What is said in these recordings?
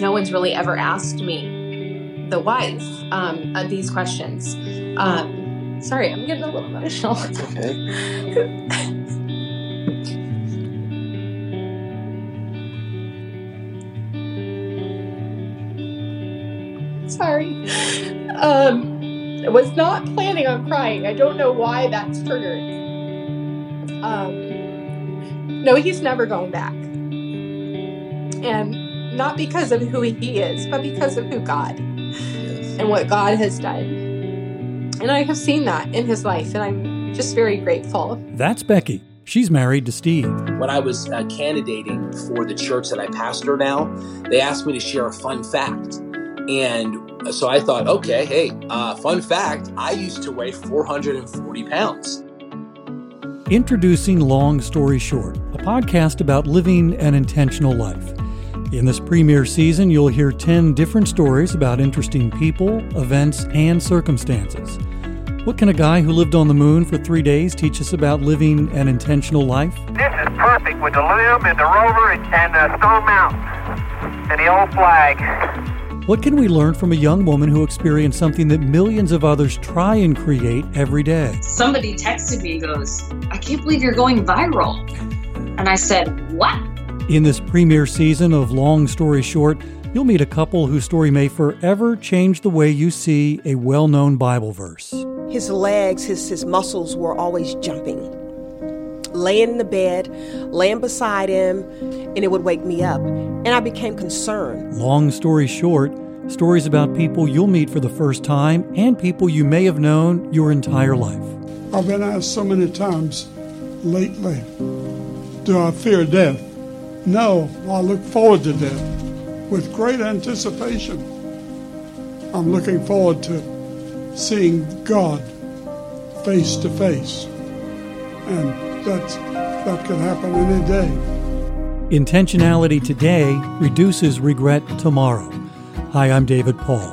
No one's really ever asked me, the wife, um, these questions. Um, sorry, I'm getting a little emotional. That's okay. sorry. Um, I was not planning on crying. I don't know why that's triggered. Um, no, he's never going back. And not because of who he is, but because of who God and what God has done. And I have seen that in his life, and I'm just very grateful. That's Becky. She's married to Steve. When I was uh, candidating for the church that I pastor now, they asked me to share a fun fact. And so I thought, okay, hey, uh, fun fact I used to weigh 440 pounds. Introducing Long Story Short, a podcast about living an intentional life. In this premiere season, you'll hear 10 different stories about interesting people, events, and circumstances. What can a guy who lived on the moon for three days teach us about living an intentional life? This is perfect with the LEM and the rover and, and the Stone Mountain and the old flag. What can we learn from a young woman who experienced something that millions of others try and create every day? Somebody texted me and goes, I can't believe you're going viral. And I said, What? In this premiere season of Long Story Short, you'll meet a couple whose story may forever change the way you see a well known Bible verse. His legs, his, his muscles were always jumping. Laying in the bed, laying beside him, and it would wake me up. And I became concerned. Long story short, stories about people you'll meet for the first time and people you may have known your entire life. I've been asked so many times lately do I fear death? No, I look forward to death with great anticipation. I'm looking forward to seeing God face to face. And that's, that can happen any day. Intentionality today reduces regret tomorrow. Hi, I'm David Paul,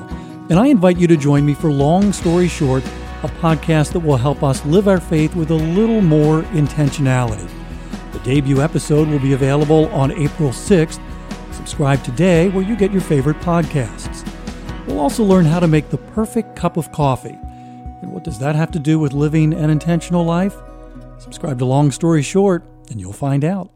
and I invite you to join me for Long Story Short, a podcast that will help us live our faith with a little more intentionality. Debut episode will be available on April 6th. Subscribe today where you get your favorite podcasts. We'll also learn how to make the perfect cup of coffee. And what does that have to do with living an intentional life? Subscribe to Long Story Short, and you'll find out.